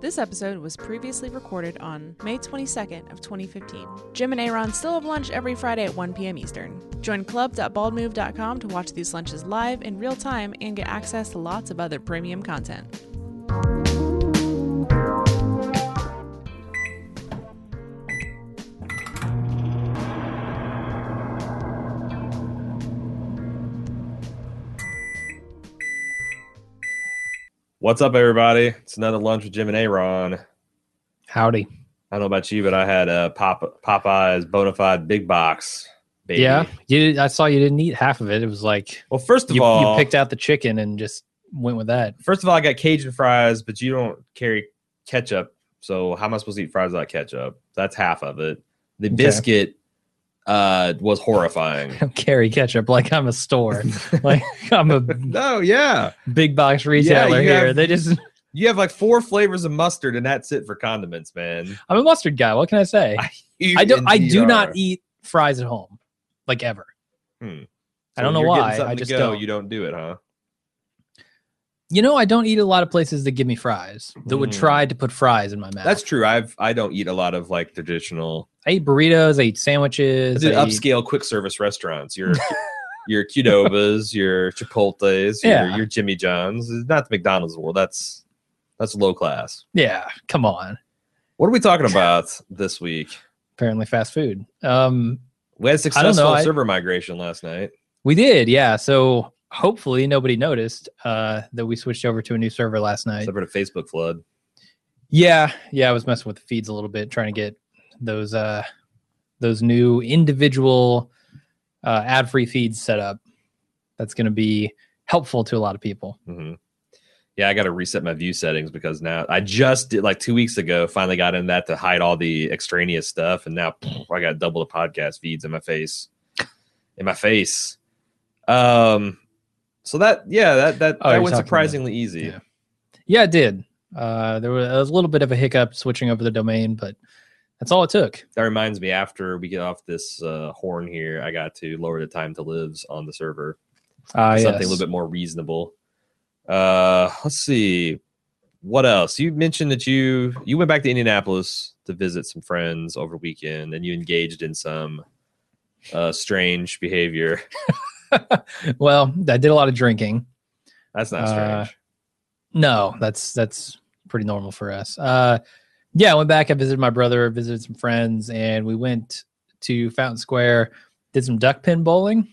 This episode was previously recorded on May 22nd of 2015. Jim and Aaron still have lunch every Friday at 1 p.m. Eastern. Join club.baldmove.com to watch these lunches live in real time and get access to lots of other premium content. What's up, everybody? It's another lunch with Jim and Aaron. Howdy. I don't know about you, but I had a Pop Popeyes Bonafide Big Box. Baby. Yeah, you I saw you didn't eat half of it. It was like Well, first of you, all, you picked out the chicken and just went with that. first of all, I got Cajun fries, but you don't carry ketchup. So how am I supposed to eat fries without ketchup? That's half of it. The Okay. biscuit uh, was horrifying. Carry ketchup like I'm a store, like I'm a no, yeah. big box retailer you here. have- They just You have like four flavors of mustard, and that's it for condiments, man. I'm a mustard guy. What can I say? You I don't. I do not eat fries at home, like ever. Hmm. I don't know why. I just go, don't. You don't do it, huh? You know, I don't eat a lot of places that give me fries that would Mm. try to put fries in my mouth. That's true. I've I don't eat a lot of like traditional I eat burritos. I eat sandwiches. I upscale quick service restaurants. Your your Qdobas, your Chipotle's, your, Yeah. your Jimmy John's. Not the McDonald's the world. That's that's low class. yeah, come on. What are we talking about this week? Apparently, fast food. Um, We had a I successful know, I- server migration last night. We did, yeah. So hopefully nobody noticed uh, that we switched over to a new server last night. For the Facebook flood. Yeah, yeah. I was messing with the feeds a little bit, trying to get those uh, those new individual uh, ad-free feeds set up. That's going to be helpful to a lot of people. hmm Yeah, I got to reset my view settings because now I just did like two weeks ago. Finally got in that to hide all the extraneous stuff, and now I got double the podcast feeds in my face. In my face. Um. So that yeah that that, Oh, that went talking about- surprisingly easy. yeah. Yeah, it did. Uh, there was a little bit of a hiccup switching over the domain, but that's all it took. That reminds me. After we get off this uh, horn here, I got to lower the time to lives on the server. Uh, something yes. a little bit more reasonable. Uh, let's see. What else? You mentioned that you you went back to Indianapolis to visit some friends over the weekend, and you engaged in some uh, strange behavior. well, I did a lot of drinking. That's not Uh, strange. No, that's that's pretty normal for us. Uh, yeah, I went back. I visited my brother, visited some friends, and we went to Fountain Square. Did some duck pin bowling.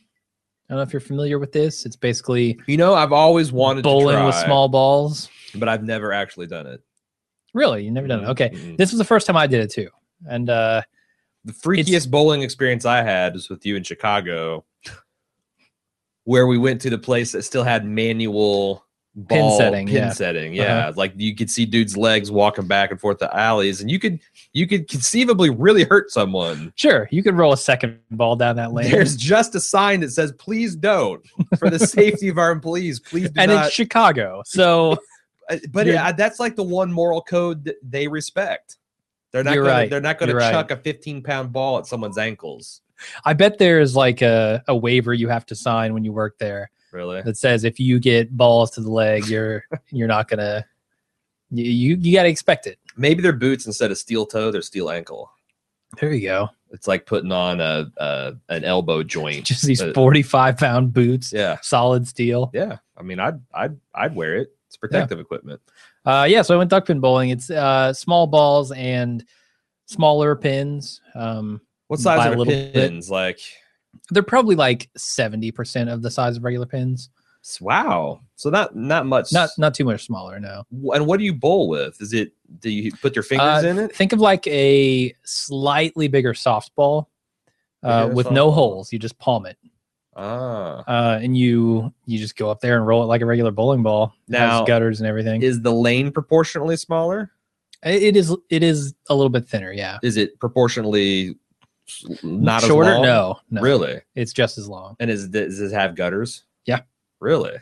I don't know if you're familiar with this. It's basically you know, I've always wanted bowling to with small balls. but I've never actually done it. Really, you never done it? Okay, mm-mm. this was the first time I did it too, and uh, The freakiest bowling experience I had was with you in Chicago, where we went to the place that still had manual Pin setting, Pin yeah. Uh-huh. setting, yeah. Like you could see dudes' legs walking back and forth the alleys, and you could you could conceivably really hurt someone. sure, you could roll a second ball down that lane. There's just a sign that says "Please don't," for the safety of our employees. Please do and not. it's Chicago, so Uh, but yeah, that's like the one moral code that they respect. They're not gonna, right. They're not going to You're right. chuck a 15 pound ball at someone's ankles. I bet there's like a, a waiver you have to sign when you work there Really? that says if you get balls to the leg, you're you're not gonna you you, you got to expect it. Maybe their boots instead of steel toe, they're steel ankle. There you go. It's like putting on a, a an elbow joint. Just these Uh, 45 pound boots, yeah, solid steel. yeah. I mean, I'd I'd I'd wear it. It's protective equipment. Uh, yeah, so I went duck pin bowling. It's uh, small balls and smaller pins. Um, What size are the little bit. pins? Like, they're probably like 70% of the size of regular pins. wow. So not not much. Not not too much smaller, no. And what do you bowl with? Is it? Do you put your fingers Uh, in it? Think of like a slightly bigger softball uh, with no holes. You just palm it. Ah. uh, and you you just go up there and roll it like a regular bowling ball. It has Now, gutters and everything. Is the lane proportionally smaller? It- is it is a little bit thinner. Yeah, Is it proportionally not shorter. as long? No, no, Really? it's just as long. And is does it have gutters? Yeah. Really?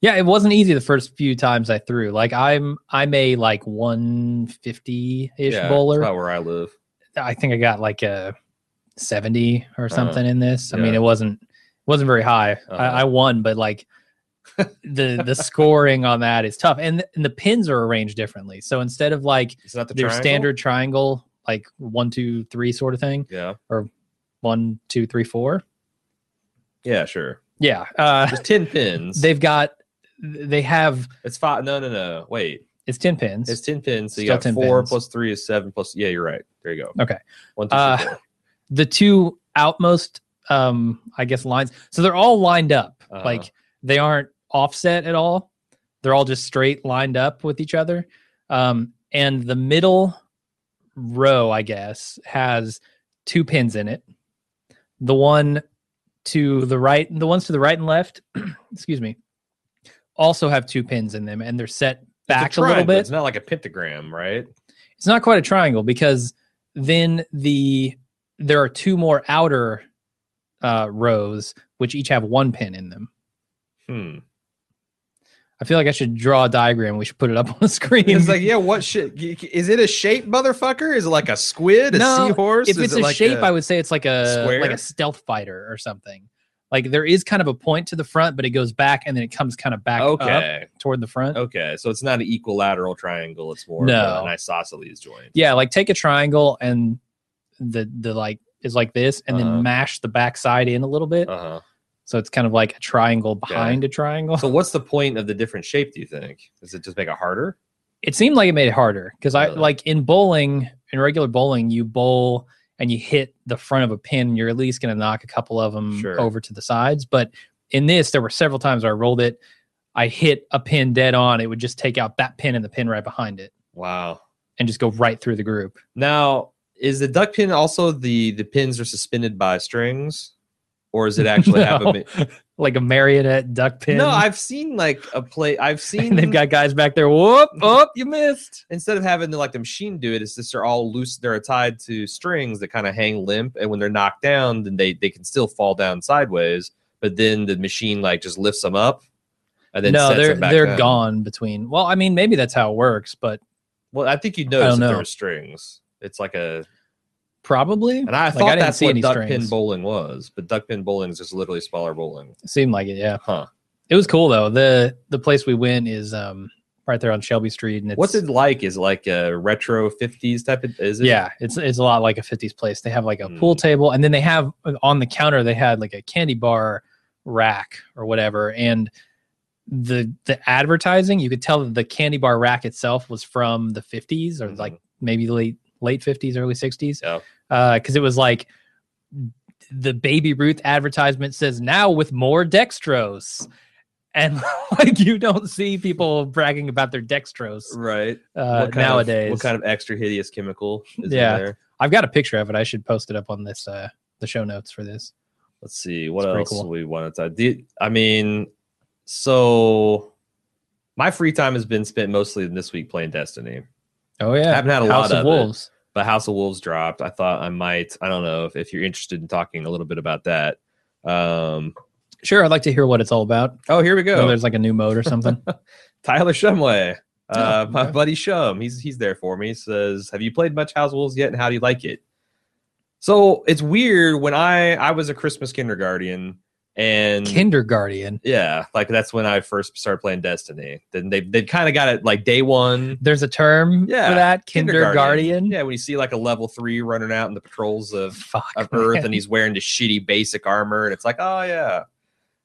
Yeah, it wasn't easy the first few times I threw. Like I'm I'm a like 150 ish yeah, bowler. That's about where I live. I think I got like a 70 or something in this. I mean, Uh, it wasn't wasn't very high. Uh-huh. I, I won, but like the the scoring on that is tough, and and the pins are arranged differently. So instead of like the their standard triangle, like one, two, three sort of thing, Yeah. Or one, two, three, four. Yeah, sure. Yeah, uh, There's 10 pins. they've got they have it's five. No, no, no. Wait. it's ten pins. It's 10 pins. So you Still got 10 four pins. plus three is seven plus. Yeah, you're right. There you go. Okay. One, two, Uh, three, four. the two outmost um i guess lines so they're all lined up Uh-huh. like they aren't offset at all they're all just straight lined up with each other um and the middle row i guess has two pins in it the one to the right the ones to the right and left excuse me also have two pins in them and they're set back It's a little bit It's not like a pentagram, right? it's not quite a triangle because then the there are two more outer uh, rows which each have one pin in them. Hmm. I feel like I should draw a diagram. We should put it up on the screen. It's like, yeah, what shit? Is it a shape, motherfucker? Is it like a squid, a No, seahorse? if it's it a like shape, I would say it's like a square? like a stealth fighter or something. Like there is kind of a point to the front, but it goes back and then it comes kind of back up toward the front. Okay. So it's not an equilateral triangle. It's more No. an isosceles joint. Yeah, like take a triangle and the the like is like this, and Uh-huh. then mash the back side in a little bit. Uh huh. So it's kind of like a triangle behind a triangle. So what's the point of the different shape? Do you think? Does it just make it harder? it seemed like it made it harder because I Really? like in bowling, in regular bowling, you bowl and you hit the front of a pin, you're at least going to knock a couple of them Sure. over to the sides. But in this, there were several times where I rolled it, I hit a pin dead on, it would just take out that pin and the pin right behind it Wow. and just go right through the group. Now, is the duck pin also the the pins are suspended by strings, or is it actually have a? No. mi- Like a marionette duck pin. No, I've seen like a play. I've seen they've got guys back there. Whoop, whoop, you missed. instead of having the, like the machine do it, it's just they're all loose. They're tied to strings that kind of hang limp, and when they're knocked down, then they they can still fall down sideways. But then the machine like just lifts them up, and then no, sets they're them back they're down. gone between. Well, I mean, maybe that's how it works, but Well, I think you'd notice don't there know. were strings. It's like a, probably. and I Like, thought I didn't that's see what any duck strings. pin bowling was, but duck pin bowling is just literally smaller bowling. Seemed like it, yeah. Huh? It was cool though. the The place we went is um right there on Shelby Street, and it's What's it like? Is it like a retro '50s type of? Is it? Yeah, it's it's a lot like a '50s place. They have like a Hmm. pool table, and then they have on the counter they had like a candy bar rack or whatever, and the the advertising you could tell that the candy bar rack itself was from the 50s or Mhm. like maybe late late 50s, early 60s. Yeah. because it was like the Baby Ruth advertisement says now with more dextrose. And like you don't see people bragging about their dextrose Right. uh, What kind of- nowadays. what kind of extra hideous chemical is Yeah. in there? I've got a picture of it. I should post it up on this uh the show notes for this. Let's see what else cool. we wanted to. I mean, so my free time has been spent mostly this week playing Destiny. Oh yeah, I haven't had a House lot of of it. Wolves. But House of Wolves dropped. I thought I might. I don't know if, if you're interested in talking a little bit about that. Um, Sure, I'd like to hear what it's all about. oh, here we Whether go. there's like a new mode or something. Tyler Shumway. Uh, Oh, my buddy Shum, he's he's there for me. He Says, "Have you played much House of Wolves yet, and how do you like it?" So it's weird when I I was a Christmas kindergarten, and Kindergarten. yeah, like that's when I first started playing Destiny. Then they they kind of got it like day one. There's a term Yeah, for that. Kindergarten. Yeah, when you see like a level three running out in the patrols of Fuck. of Earth, man. and he's wearing the shitty basic armor, and it's like, oh yeah,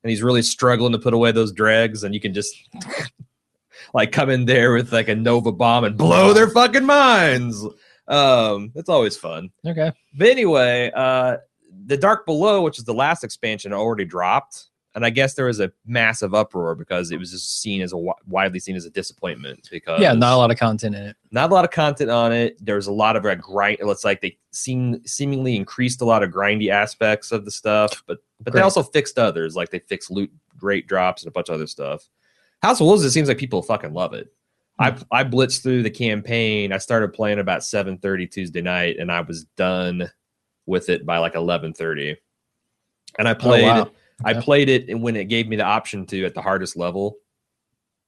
and he's really struggling to put away those dregs, and you can just like come in there with like a Nova bomb and blow their fucking minds. Um, it's always fun. okay. But anyway, uh, the Dark Below, which is the last expansion, already dropped, and I guess there was a massive uproar because it was just seen as a widely seen as a disappointment because Yeah, not a lot of content in it. not a lot of content on it. There's a lot of like grind. It's like they seem seemingly increased a lot of grindy aspects of the stuff, but but they also fixed others. Like they fixed loot rate drops and a bunch of other stuff. House of Wolves, it seems like people fucking love it. I hmm. I blitzed through the campaign. I started playing about 7:30 Tuesday night, and I was done with it by like 11:30. And I played. wow. I played it when it gave me the option to at the hardest level,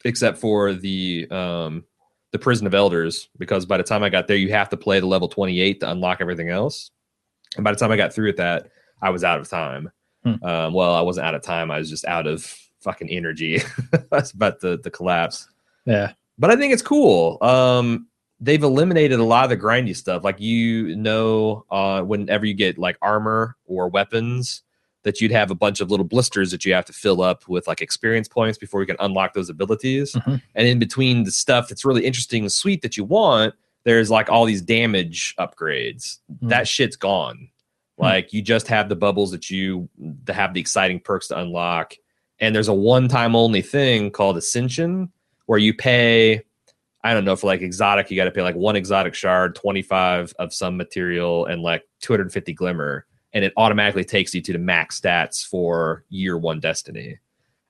except for the um the prison of elders, because by the time I got there, you have to play the level 28 to unlock everything else. And by the time I got through with that, I was out of time. Hmm. Um, well, I wasn't out of time. I was just out of fucking energy. That's about the the collapse. Yeah. But I think it's cool. Um, they've eliminated a lot of the grindy stuff. Like you know, uh, whenever you get like armor or weapons, that you'd have a bunch of little blisters that you have to fill up with like experience points before you can unlock those abilities. Mhm. And in between the stuff that's really interesting and sweet that you want, there's like all these damage upgrades. Mhm. That shit's gone. Like you just have the bubbles that you have the exciting perks to unlock. And there's a one-time only thing called Ascension where you pay I don't know for like exotic you got to pay like one exotic shard, 25 of some material and like 250 glimmer and it automatically takes you to the max stats for year 1 destiny.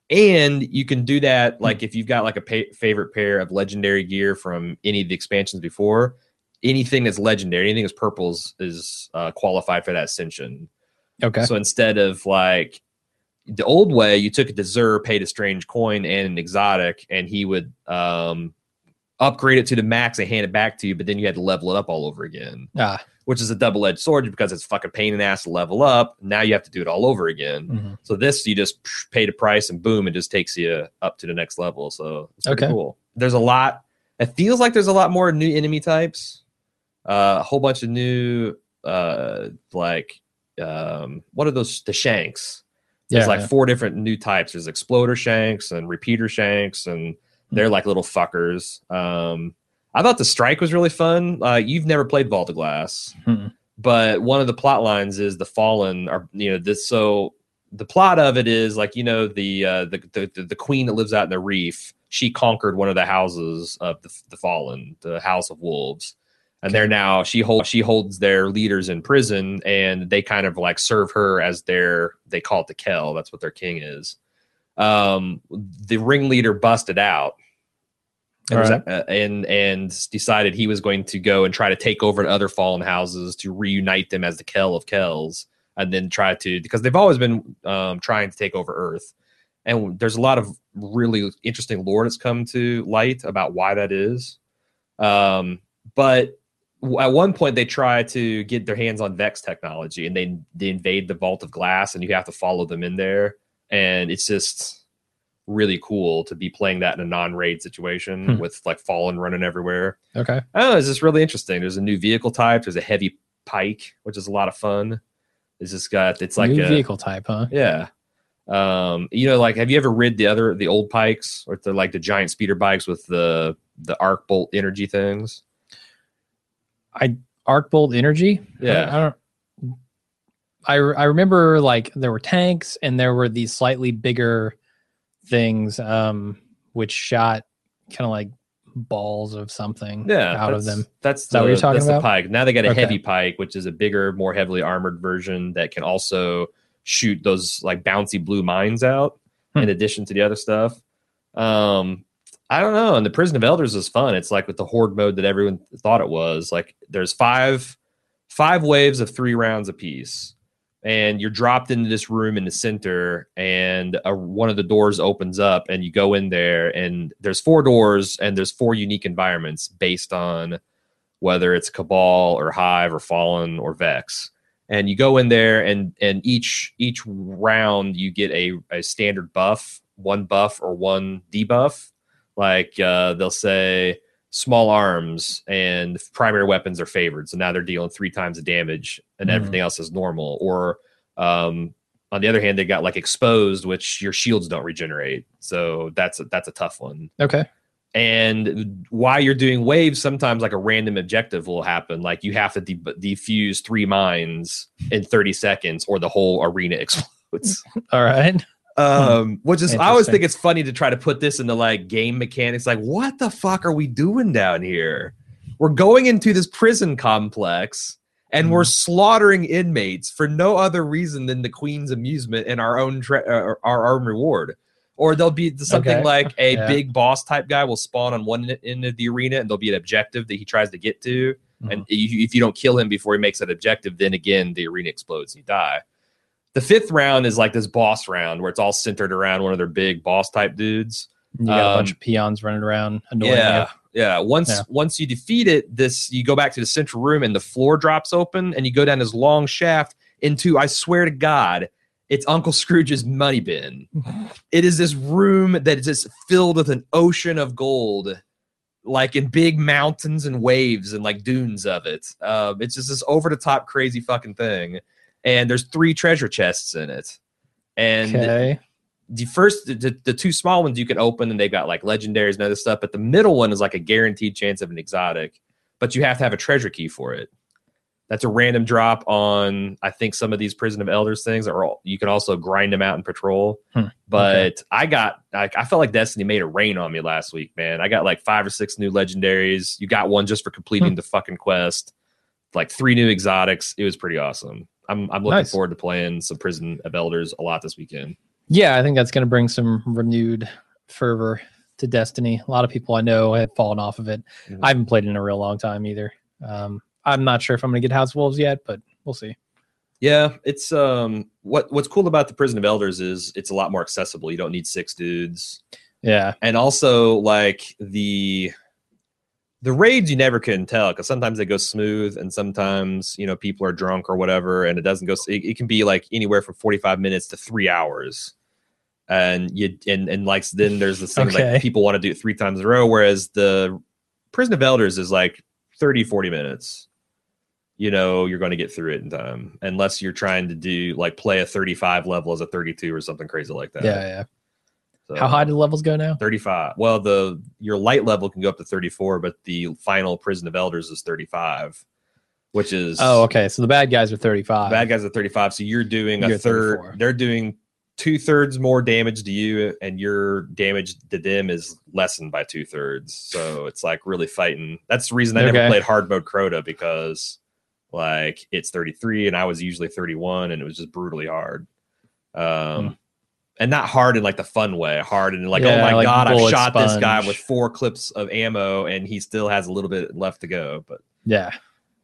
And you can do that like if you've got like a favorite pair of legendary gear from any of the expansions before, anything that's legendary, anything that's purples is uh, qualified for that ascension. Okay. So instead of like the old way, you took a deserve, paid a strange coin and an exotic, and he would um, upgrade it to the max and hand it back to you, but then you had to level it up all over again, ah. which is a double edged sword because it's fucking pain in the ass to level up. Now you have to do it all over again. mhm. So this, you just pay the price and boom, it just takes you up to the next level. So it's pretty Okay. cool. There's a lot. It feels like there's a lot more new enemy types. Uh, a whole bunch of new, uh, like, um, what are those? The shanks. There's Yeah, like yeah. four different new types. There's exploder shanks and repeater shanks, and they're like little fuckers. Um, I thought the strike was really fun. Uh, you've never played Vault of Glass, Mm-mm. but one of the plot lines is the fallen are you know this. So the plot of it is like you know the uh, the, the the queen that lives out in the reef. She conquered one of the houses of the, the fallen, the House of Wolves, and they're now she holds she holds their leaders in prison, and they kind of like serve her as their they call it the Kell. That's what their king is. Um, the ringleader busted out and, was- uh, and and decided he was going to go and try to take over other fallen houses to reunite them as the Kell of Kells, and then try to because they've always been um, trying to take over Earth. And there's a lot of really interesting lore that's come to light about why that is. Um, but at one point, they try to get their hands on Vex technology, and they they invade the Vault of Glass, and you have to follow them in there. And it's just really cool to be playing that in a non-raid situation Hmm. with like Fallen running everywhere. Okay. Oh, it's just really interesting. There's a new vehicle type. There's a heavy pike, which is a lot of fun. It's just got it's like New a, vehicle type, huh? yeah. Um, you know, like have you ever rid the other the old pikes or the like the giant speeder bikes with the the arc bolt energy things? I arc bolt energy. Yeah. I, I don't. I I remember like there were tanks and there were these slightly bigger things, um, which shot kind of like balls of something Yeah, out of that's- them. That's that what you're talking that's the about? pike. Now they got a Okay. heavy pike, which is a bigger, more heavily armored version that can also shoot those like bouncy blue mines out. Hmm. In addition to the other stuff, um, I don't know. And the Prison of Elders is fun. It's like with the horde mode that everyone thought it was. Like there's five five waves of three rounds apiece. And you're dropped into this room in the center, and a, one of the doors opens up, and you go in there, and there's four doors, and there's four unique environments based on whether it's Cabal or Hive or Fallen or Vex. And you go in there, and and each each round you get a, a standard buff, one buff or one debuff. Like uh, they'll say small arms and primary weapons are favored, so now they're dealing three times the damage, and Mhm. everything else is normal. Or um, on the other hand, they got like exposed, which your shields don't regenerate, so that's a, that's a tough one Okay. and while you're doing waves sometimes like a random objective will happen like you have to de- defuse three mines in 30 seconds or the whole arena explodes All right. Um which is i always think it's funny to try to put this into like game mechanics like what the fuck are we doing down here? We're going into this prison complex and we're slaughtering inmates for no other reason than the queen's amusement and our own tra- uh, our own reward. Or there'll be something Okay. like a Yeah. big boss type guy will spawn on one end of the arena and there'll be an objective that he tries to get to. And if you don't kill him before he makes that objective then again the arena explodes and you die the fifth round is like this boss round where it's all centered around one of their big boss type dudes You got a bunch Um, of peons running around annoying yeah yeah once Yeah. once you defeat it this you go back to the central room and the floor drops open and you go down this long shaft into i swear to god It's Uncle Scrooge's money bin. It is this room that is just filled with an ocean of gold, like in big mountains and waves and like dunes of it. Um, it's just this over the top crazy fucking thing. And there's three treasure chests in it. And Okay. the first the, the two small ones you can open and they've got like legendaries and other stuff but the middle one is like a guaranteed chance of an exotic but you have to have a treasure key for it. That's a random drop on i think some of these prison of elders things or you can also grind them out in patrol. Hmm, but i got like i felt like destiny made it rain on me last week man. I got like five or six new legendaries. You got one just for completing Hmm. the fucking quest. Like three new exotics. It was pretty awesome i'm, I'm looking Nice. forward to playing some prison of elders a lot this weekend Yeah, I think that's going to bring some renewed fervor to Destiny. A lot of people I know have fallen off of it. Mhm. I haven't played it in a real long time either. Um, I'm not sure if I'm going to get House Wolves yet, but we'll see. Yeah, it's um what what's cool about the Prison of Elders is it's a lot more accessible. You don't need six dudes. Yeah, And also like the the raids you never can tell because sometimes they go smooth and sometimes you know people are drunk or whatever and it doesn't go it, it can be like anywhere from 45 minutes to three hours and you and and like then there's this thing Okay. like people want to do it three times in a row whereas the prison of elders is like 30 40 minutes you know you're going to get through it in time unless you're trying to do like play a 35 level as a 32 or something crazy like that yeah, yeah. So- How high do the levels go now? 35. Well, the your light level can go up to 34, but the final prison of elders is 35, which is Oh, okay. So the bad guys are 35. bad guys are 35. So you're doing a You're third. 34. They're doing two thirds more damage to you, and your damage to them is lessened by two thirds. So it's like really fighting. That's the reason I never played hard mode Crota because like it's 33 and I was usually 31, and it was just brutally hard. Um. Hmm. And not hard in like the fun way, hard and like, oh my like god, I've bullet shot this guy with four clips of ammo and he still has a little bit left to go. But Yeah.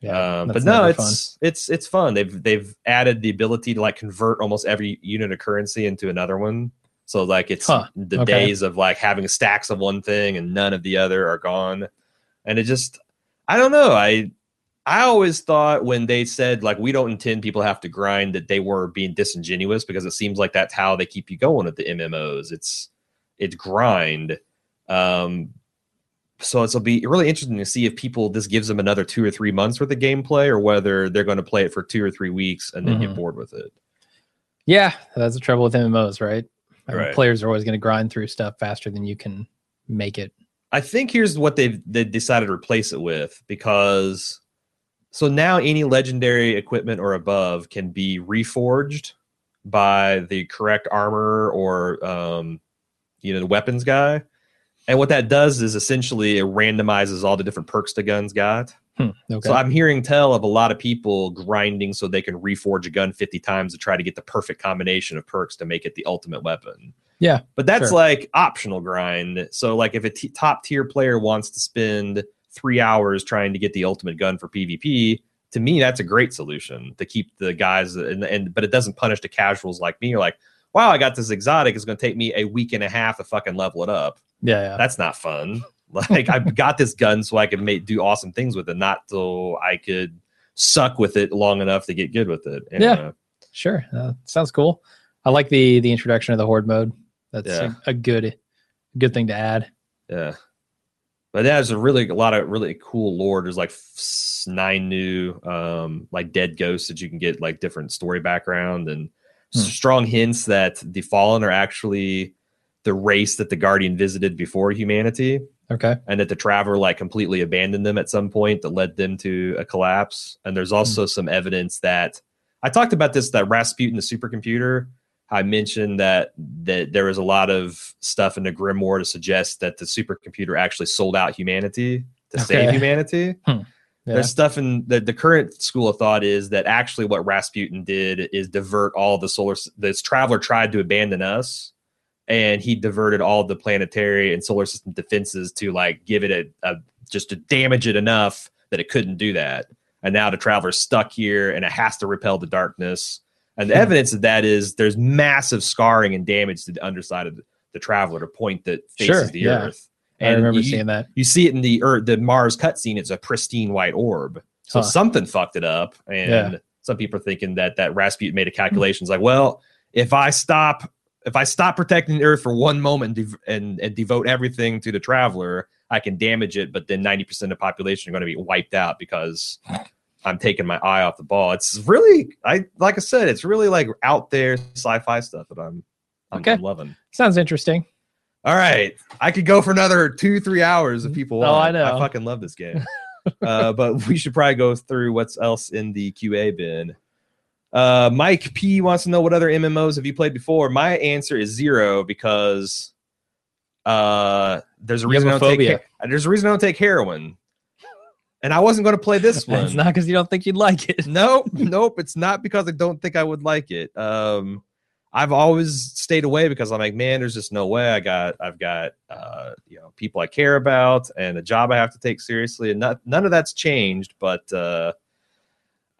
Yeah. um, but no, it's it's it's fun. They've they've added the ability to like convert almost every unit of currency into another one. So like it's Huh, the okay. days of like having stacks of one thing and none of the other are gone. And it just I don't know. I I always thought when they said like we don't intend people have to grind that they were being disingenuous because it seems like that's how they keep you going at the MMOs. It's it's grind. Um so it'll be really interesting to see if people this gives them another two or three months worth of gameplay or whether they're going to play it for two or three weeks and then Mhm. get bored with it. Yeah. That's the trouble with MMOs, right? I mean, Right. Players are always going to grind through stuff faster than you can make it. I think here's what they've they decided to replace it with because so now any legendary equipment or above can be reforged by the correct armor or um, you know the weapons guy. And what that does is essentially it randomizes all the different perks the guns got. Hmm, okay. So I'm hearing tell of a lot of people grinding so they can reforge a gun 50 times to try to get the perfect combination of perks to make it the ultimate weapon. Yeah, But that's sure. like optional grind. So like if a t- top tier player wants to spend 3 hours trying to get the ultimate gun for PvP, to me that's a great solution to keep the guys and, and but it doesn't punish the casuals like me. You're like, "Wow, I got this exotic. It's going to take me a week and a half to fucking level it up." yeah. Yeah. that's not fun. Like I got this gun so I could make do awesome things with it, not so I could suck with it long enough to get good with it. And, Yeah. uh, Sure. Uh, sounds cool. I like the the introduction of the horde mode. That's Yeah. a, a good good thing to add. yeah. But there's a really a lot of really cool lore. There's like nine new um like dead ghosts that you can get like different story background and Hmm. strong hints that the fallen are actually the race that the guardian visited before humanity. Okay. and that the traveler like completely abandoned them at some point that led them to a collapse. And there's also some evidence that I talked about this that Rasputin, the supercomputer. I mentioned that that there was a lot of stuff in the Grimoire to suggest that the supercomputer actually sold out humanity to save Okay. humanity. Yeah. There's stuff in the, the current school of thought is that actually what Rasputin did is divert all the solar. This traveler tried to abandon us, and he diverted all the planetary and solar system defenses to like give it a, a just to damage it enough that it couldn't do that. And now the traveler's stuck here, and it has to repel the darkness. And the Hmm. evidence of that is there's massive scarring and damage to the underside of the, the traveler to point that faces Sure, the yeah. Earth. I remember you- seeing that. you see it in the Earth, the Mars cutscene. It's a pristine white orb. So Huh. something fucked it up, and Yeah. some people are thinking that that Rasputin made a calculation. It's like, well, if I stop if I stop protecting the Earth for one moment and, and, and devote everything to the traveler, I can damage it, but then ninety percent of the population are going to be wiped out because I'm taking my eye off the ball. It's really I like I said, it's really like out there sci-fi stuff that I'm I'm, Okay. I'm loving. Sounds interesting. All right, I could go for another two, three hours if people Oh. I know. I fucking love this game. uh, but we should probably go through what's else in the QA bin. Uh, Mike P wants to know what other MMOs have you played before. My answer is zero because uh, there's a reason I don't take there's a reason I don't take heroin, and I wasn't going to play this one. It's not because you don't think you'd like it. nope, nope. It's not because I don't think I would like it. Um, I've always stayed away because I'm like, man, there's just no way. I got, I've got, uh, you know, people I care about and a job I have to take seriously, and not, none of that's changed. But uh,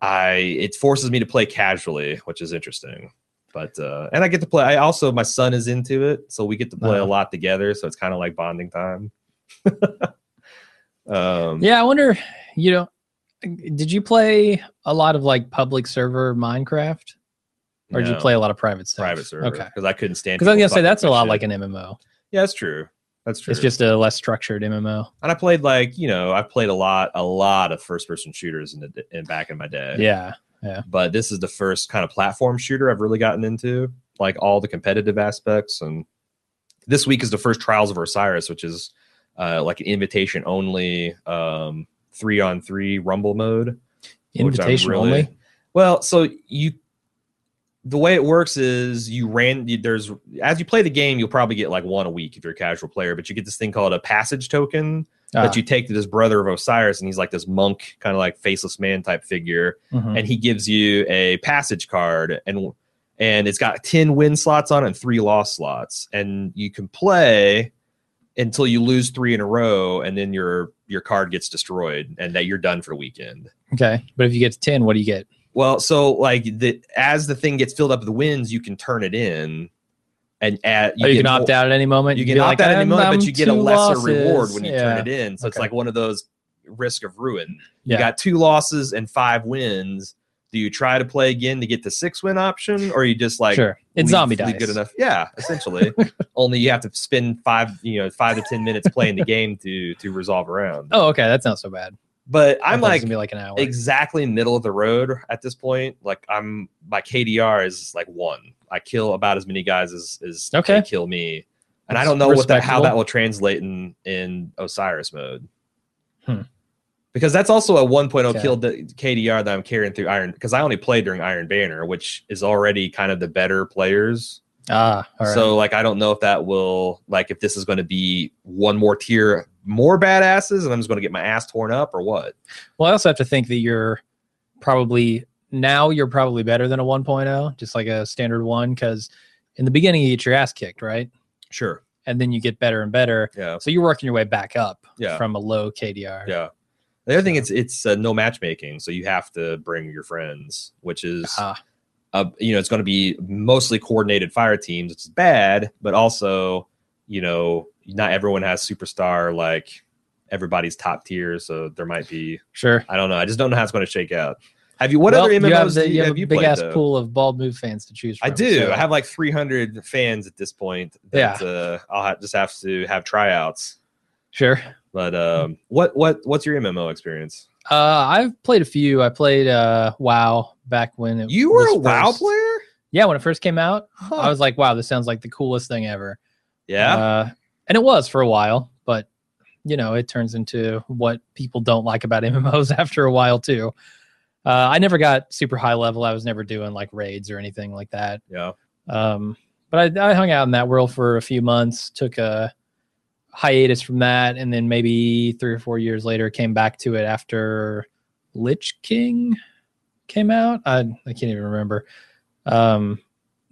I, it forces me to play casually, which is interesting. But uh, and I get to play. I also, my son is into it, so we get to play a Uh-huh. lot together. So it's kind of like bonding time. um, Yeah, I wonder. You know, did you play a lot of like public server Minecraft, or did you play a lot of private stuff? private server? Okay. because I couldn't stand. Because I was people gonna say that's a lot shit. like an MMO. Yeah, that's true. That's true. It's just a less structured MMO. and I played like you know I played a lot a lot of first person shooters in the in back in my day. Yeah, yeah. But this is the first kind of platform shooter I've really gotten into, like all the competitive aspects. And this week is the first Trials of Osiris, which is uh, like an invitation only um, three on three Rumble mode. Invitation really- only. Well, so you the way it works is you ran there's as you play the game you'll probably get like one a week if you're a casual player but you get this thing called a passage token Ah, that you take to this brother of osiris and he's like this monk kind of like faceless man type figure mhm. and he gives you a passage card and and it's got 10 win slots on it and three loss slots and you can play until you lose three in a row and then your your card gets destroyed and that you're done for the weekend Okay, but if you get to ten, what do you get? well, so like the as the thing gets filled up with wins, you can turn it in, and add. oh, you can opt out at any moment. You can opt like, out at any "I'm- moment, but you get a lesser losses." reward when you Yeah. turn it in. So it's like one of those risk of ruin. You got two losses and five wins. Do you try to play again to get the six win option, or you just like sure, it's zombie dice. good enough? Yeah, essentially. Only you have to spend five, you know, five to ten minutes playing the game to to resolve around. Oh, okay, that's not so bad. But I'm thought it was like, be like an hour. exactly middle of the road at this point. Like I'm my KDR is like one. I kill about as many guys as as Okay. they kill me. And I don't know what that how that will translate in in Osiris mode. Hmm. Because that's also a 1.0 Okay. kill the KDR that I'm carrying through Iron because I only played during Iron Banner, which is already kind of the better players. ah, all right. So like I don't know if that will like if this is going to be one more tier more badasses and I'm just going to get my ass torn up or what. well, I also have to think that you're probably now you're probably better than a 1.0, just like a standard one, because in the beginning you get your ass kicked, right? Sure. And then you get better and better. Yeah. So you're working your way back up Yeah. from a low KDR. Yeah. The other thing it's it's uh, no matchmaking, so you have to bring your friends, which is uh, you know it's going to be mostly coordinated fire teams. It's bad, but also you know not everyone has superstar like everybody's top tier, so there might be sure. I don't know. I just don't know how it's going to shake out. Have you what Well, other MMOs you have, the, you, have have a you big played? ass though? pool of bald move fans to choose from. I do. so- I have like 300 fans at this point. That, uh, I'll just have to have tryouts. Sure. But um, what what what's your MMO experience? Uh, I've played a few. I played uh WoW back when it was You were a WoW player? Yeah, when it first came out, Huh. I was like, "Wow, this sounds like the coolest thing ever." yeah. uh, and it was for a while, but you know, it turns into what people don't like about MMOs after a while too. Uh, I never got super high level. I was never doing like raids or anything like that. yeah. Um, but I, I hung out in that world for a few months, took a hiatus from that, and then maybe three or four years later came back to it after Lich King came out. I, I can't even remember. Um,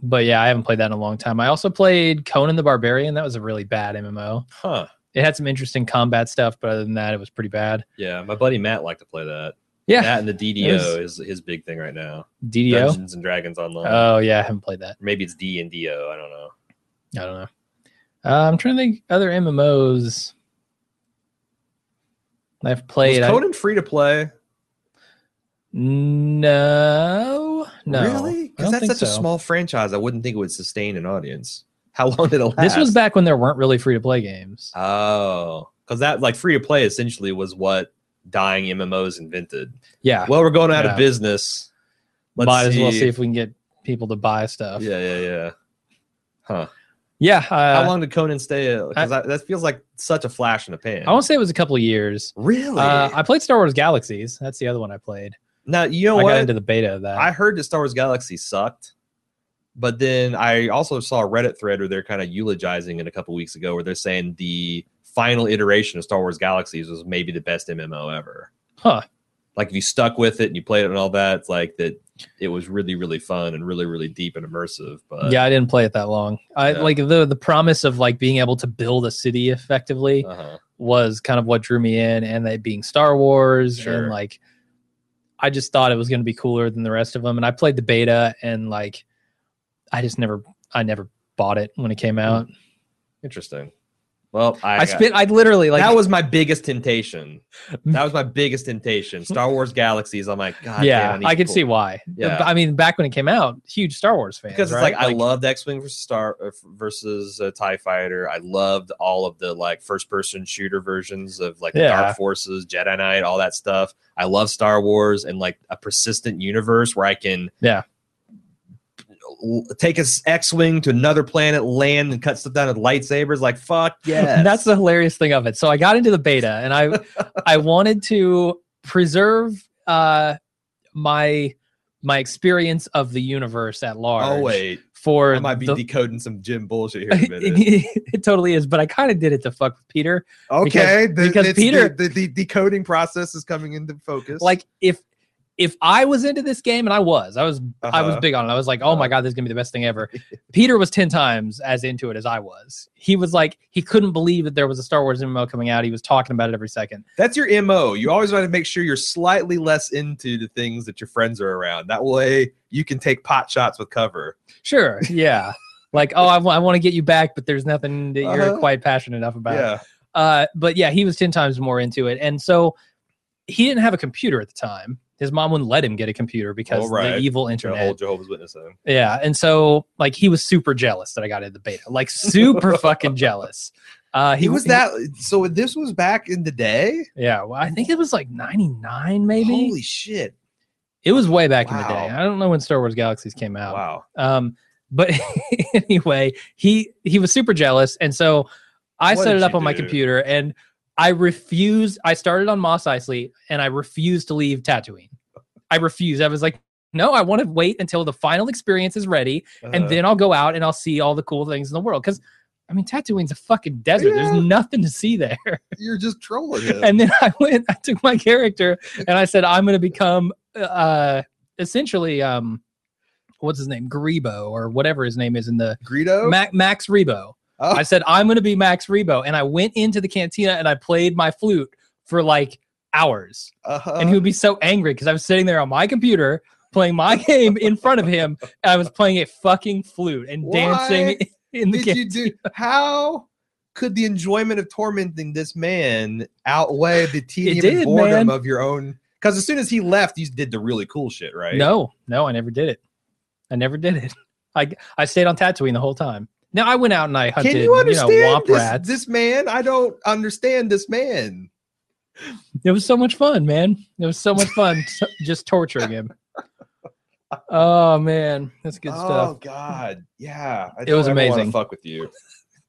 but yeah, I haven't played that in a long time. I also played Conan the Barbarian. That was a really bad MMO. Huh. It had some interesting combat stuff, but other than that, it was pretty bad. Yeah. My buddy Matt liked to play that. Yeah, That and the DDO was- is his big thing right now. DDO. Dungeons and Dragons Online. Oh yeah, I haven't played that. Or maybe it's D and DO. I don't know. I don't know. Uh, I'm trying to think other MMOs I've played. Was I- Conan free to play? no. No, really? Because that's such a small franchise. I wouldn't think it would sustain an audience. How long did it last? This was back when there weren't really free to play games. Oh, because that like free to play essentially was what dying MMOs invented. Yeah, Well, we're going out Yeah. of business. Let's might as well see if we can get people to buy stuff. Yeah, yeah, yeah. Huh. Yeah. How Uh, long did Conan stay? Because that feels like such a flash in the pan. I want to say it was a couple of years. really. Uh, I played Star Wars Galaxies. That's the other one I played. now you know I what? got into the beta of that. I heard that Star Wars Galaxy sucked, but then I also saw a Reddit thread where they're kind of eulogizing it a couple weeks ago, where they're saying the final iteration of Star Wars Galaxies was maybe the best MMO ever. huh. Like if you stuck with it and you played it and all that, it's like that. It was really, really fun and really, really deep and immersive. But yeah, I didn't play it that long. I Yeah. like the the promise of like being able to build a city effectively uh-huh. was kind of what drew me in, and that being Star Wars Sure. and like I just thought it was going to be cooler than the rest of them. And I played the beta, and like I just never, I never bought it when it came out. interesting. Well, I, I, spent, I literally like that was my biggest temptation. That was my biggest temptation. Star Wars Galaxies. I'm like, God, yeah, damn, I, can see why. Yeah. I mean, back when it came out, huge Star Wars fan. because it's like, I loved X Wing versus Star uh, versus uh, Tie Fighter. I loved all of the like first person shooter versions of like Yeah. Dark Forces, Jedi Knight, all that stuff. I love Star Wars and like a persistent universe where I can Yeah. Take X-wing to another planet, land, and cut stuff down with lightsabers. Like fuck yeah, That's the hilarious thing of it. So I got into the beta, and I I wanted to preserve uh my my experience of the universe at large. Oh wait, for I might be the- decoding some Jim bullshit here in a minute. it, totally is, but I kind of did it to fuck with Peter. Okay, the, because Peter- the, the decoding process is coming into focus. Like if if I was into this game, and I was, I was, I was Uh-huh. big on it. I was like, oh my Uh-huh. god, this is gonna be the best thing ever. Peter was ten times as into it as I was. He was like, he couldn't believe that there was a Star Wars MMO coming out. He was talking about it every second. that's your mo. You always want to make sure you're slightly less into the things that your friends are around. That way, you can take pot shots with cover. Sure, yeah. like, oh, I want to get you back, but there's nothing that you're Uh-huh. quite passionate enough about. Yeah, Uh, but yeah, he was 10 times more into it. And so he didn't have a computer at the time. His mom wouldn't let him get a computer because Oh, right. the evil the internet. whole Jehovah's Witness thing. Yeah. And so like he was super jealous that I got into the beta. Like super fucking jealous. Uh He was that. So this was back in the day. yeah, well, I think it was like 99 maybe. Holy shit! it was way back in the day. I don't know when Star Wars Galaxies came out. Wow. Um, but anyway, he he was super jealous, and so I What set it up you on my computer, and I refused. I started on Mos Eisley, and I refused to leave Tatooine. I refused. I was like, no, I want to wait until the final experience is ready, and Uh, then I'll go out and I'll see all the cool things in the world. Because I mean, Tatooine's a fucking desert. Yeah. There's nothing to see there. you're just trolling him. and then I went. I took my character, and I said, I'm going to become uh essentially um. What's his name? Grebo or whatever his name is in the Greedo. Ma- Max Rebo. Oh. I said I'm going to be Max Rebo, and I went into the cantina and I played my flute for like hours, uh-huh. and he would be so angry because I was sitting there on my computer playing my game in front of him, and I was playing a fucking flute and Why dancing in the did you do? How could the enjoyment of tormenting this man outweigh the tedium did, and boredom man. of your own? Because as soon as he left, you did the really cool shit, right? No, no, I never did it. I never did it. I I stayed on Tatooine the whole time. Now I went out and I hunted, Can you understand know, womp this, rats. this man? I don't understand this man. It was so much fun, man. It was so much fun just torturing him. Oh man, that's good oh stuff. Oh god, yeah. I It was don't ever wanna amazing. Fuck with you.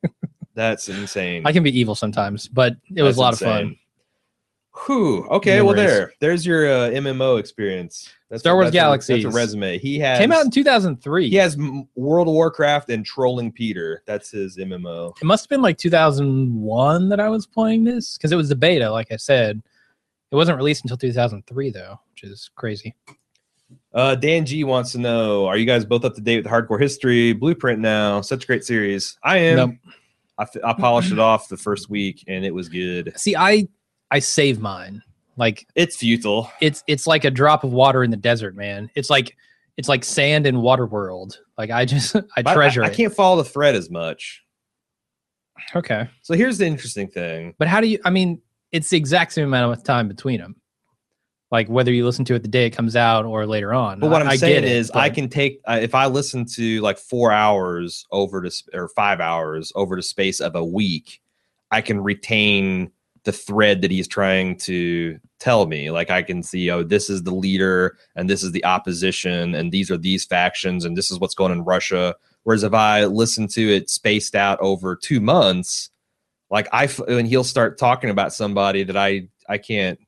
That's insane. I can be evil sometimes, but it was a lot of fun. Whew. Okay. Well, there. There's your uh, MMO experience. That's Star a- Wars that's a- Galaxies. That's a resume. He has Came out in 2003. He has World of Warcraft and Trolling Peter. That's his MMO. It must have been like 2001 that I was playing this because it was the beta, like I said. It wasn't released until 2003 though, which is crazy. Uh, Dan G wants to know: Are you guys both up to date with Hardcore History Blueprint now? Such a great series. I am. Nope. I, f- I polished it off the first week and it was good. See, I I save mine. Like It's futile. it's it's like a drop of water in the desert, man. It's like it's like sand in water world. Like I just I But treasure I, it. can't follow the thread as much. Okay. So here's the interesting thing. But how do you I mean, it's the exact same amount of time between them. like whether you listen to it the day it comes out or later on. But what I- I'm I saying it, is, I can take uh, if I listen to like four hours over to sp- or five hours over the space of a week, I can retain the thread that he's trying to tell me. Like I can see, oh, this is the leader, and this is the opposition, and these are these factions, and this is what's going on in Russia. Whereas if I listen to it spaced out over two months, like I f- and he'll start talking about somebody that I I can't.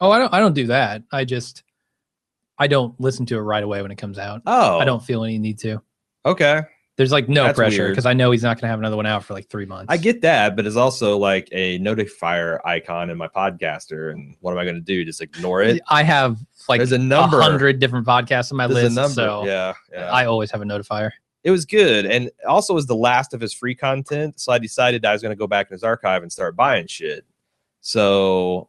Oh, I don't. I don't do that. I just I don't listen to it right away when it comes out. Oh, I don't feel any need to. Okay, There's like no That's pressure because I know he's not going to have another one out for like three months. I get that, but it's also like a notifier icon in my podcaster. And what am I going to do? Just ignore it? I have like There's a number. hundred different podcasts on my There's list, a number. so yeah, yeah. I always have a notifier. it was good, and also was the last of his free content. So I decided I was going to go back in his archive and start buying shit. So,